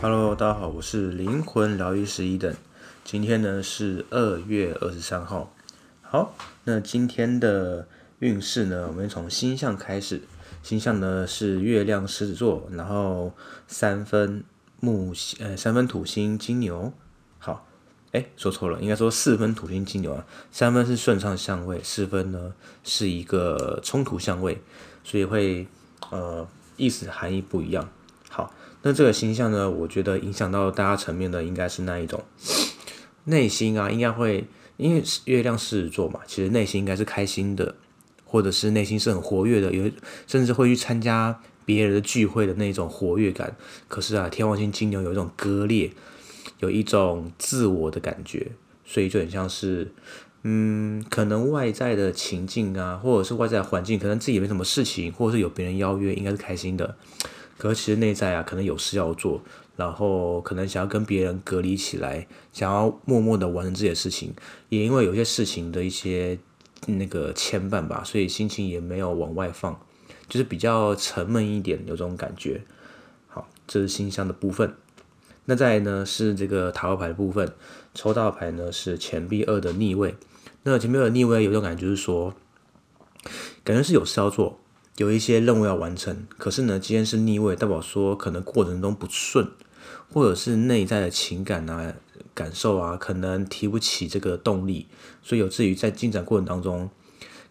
Hello，大家好，我是灵魂疗愈师伊登。今天呢是二月二十三号。好，那今天的运势呢，我们从星象开始。星象呢是月亮狮子座，然后三分木星，呃，三分土星金牛。好，哎，说错了，应该说四分土星金牛啊。三分是顺畅相位，四分呢是一个冲突相位，所以会呃意思含义不一样。好。那这个星象呢，我觉得影响到大家层面的应该是那一种内心啊，应该会因为月亮狮子座嘛，其实内心应该是开心的，或者是内心是很活跃的，有甚至会去参加别人的聚会的那种活跃感。可是啊，天王星金牛有一种割裂，有一种自我的感觉，所以就很像是嗯，可能外在的情境啊，或者是外在环境，可能自己没什么事情，或者是有别人邀约，应该是开心的。可是其实内在啊，可能有事要做，然后可能想要跟别人隔离起来，想要默默的完成自己的事情，也因为有些事情的一些那个牵绊吧，所以心情也没有往外放，就是比较沉闷一点，有这种感觉。好，这是星象的部分。那再来呢是这个塔罗牌的部分，抽到牌呢是钱币二的逆位。那钱币二的逆位有种感觉，就是说，感觉是有事要做。有一些任务要完成，可是呢，今天是逆位，代表说可能过程中不顺，或者是内在的情感啊、感受啊，可能提不起这个动力，所以有至于在进展过程当中，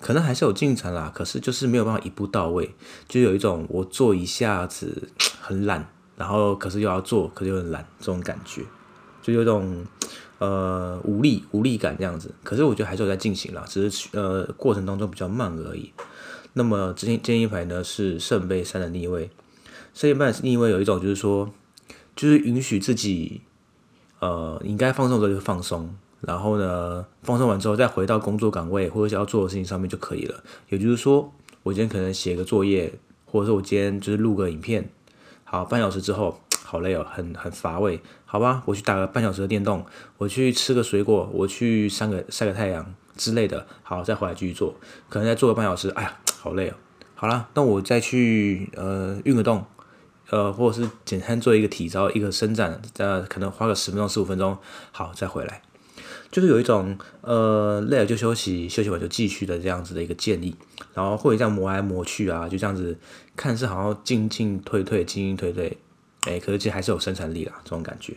可能还是有进展啦，可是就是没有办法一步到位，就有一种我做一下子很懒，然后可是又要做，可是又很懒这种感觉，就有一种呃无力无力感这样子。可是我觉得还是有在进行啦，只是呃过程当中比较慢而已。那么建建议牌呢是圣杯三的逆位，圣杯三的逆位有一种就是说，就是允许自己，呃，应该放松的时候就放松，然后呢，放松完之后再回到工作岗位或者想要做的事情上面就可以了。也就是说，我今天可能写个作业，或者说我今天就是录个影片，好，半小时之后好累哦，很很乏味，好吧，我去打个半小时的电动，我去吃个水果，我去晒个晒个太阳之类的，好，再回来继续做，可能再做个半小时，哎呀。好累哦，好了，那我再去呃运个动，呃或者是简单做一个体操，一个伸展，呃可能花个十分钟十五分钟，好再回来，就是有一种呃累了就休息，休息完就继续的这样子的一个建议，然后或者这样磨来磨去啊，就这样子看似好像进进退退进进退退，哎，可是其实还是有生产力啦，这种感觉。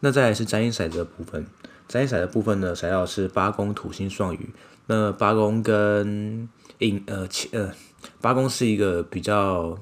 那再来是占星骰子的部分，占星骰的部分呢，骰到是八宫土星双鱼，那八宫跟因呃情呃，八宫是一个比较，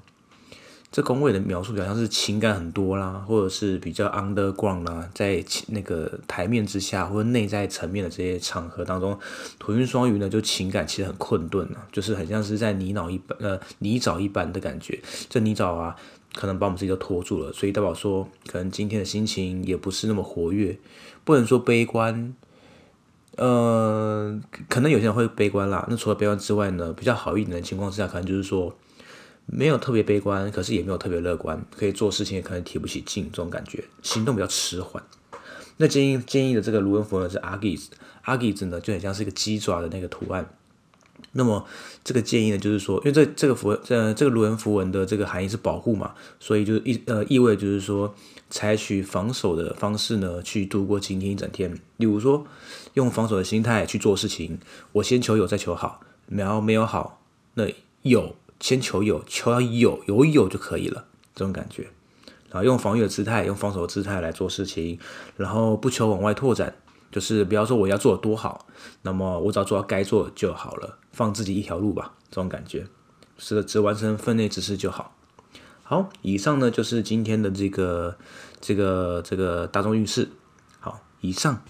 这宫位的描述好像是情感很多啦，或者是比较 underground 啦，在那个台面之下或者内在层面的这些场合当中，土星双鱼呢就情感其实很困顿啊，就是很像是在泥脑一般呃泥沼一般的感觉，这泥沼啊可能把我们自己都拖住了，所以代表说可能今天的心情也不是那么活跃，不能说悲观。呃，可能有些人会悲观啦。那除了悲观之外呢，比较好一点的情况之下，可能就是说没有特别悲观，可是也没有特别乐观，可以做事情也可能提不起劲，这种感觉，行动比较迟缓。那建议建议的这个卢恩符文是阿基斯，阿基斯呢就很像是一个鸡爪的那个图案。那么这个建议呢，就是说，因为这这个符文，呃，这个卢恩符文的这个含义是保护嘛，所以就意呃意味就是说，采取防守的方式呢，去度过今天一整天。例如说，用防守的心态去做事情，我先求有再求好，然后没有好，那有先求有，求要有有有就可以了，这种感觉。然后用防御的姿态，用防守的姿态来做事情，然后不求往外拓展。就是不要说我要做的多好，那么我只要做到该做就好了，放自己一条路吧，这种感觉，是，只完成分内之事就好。好，以上呢就是今天的这个这个这个大众运势。好，以上。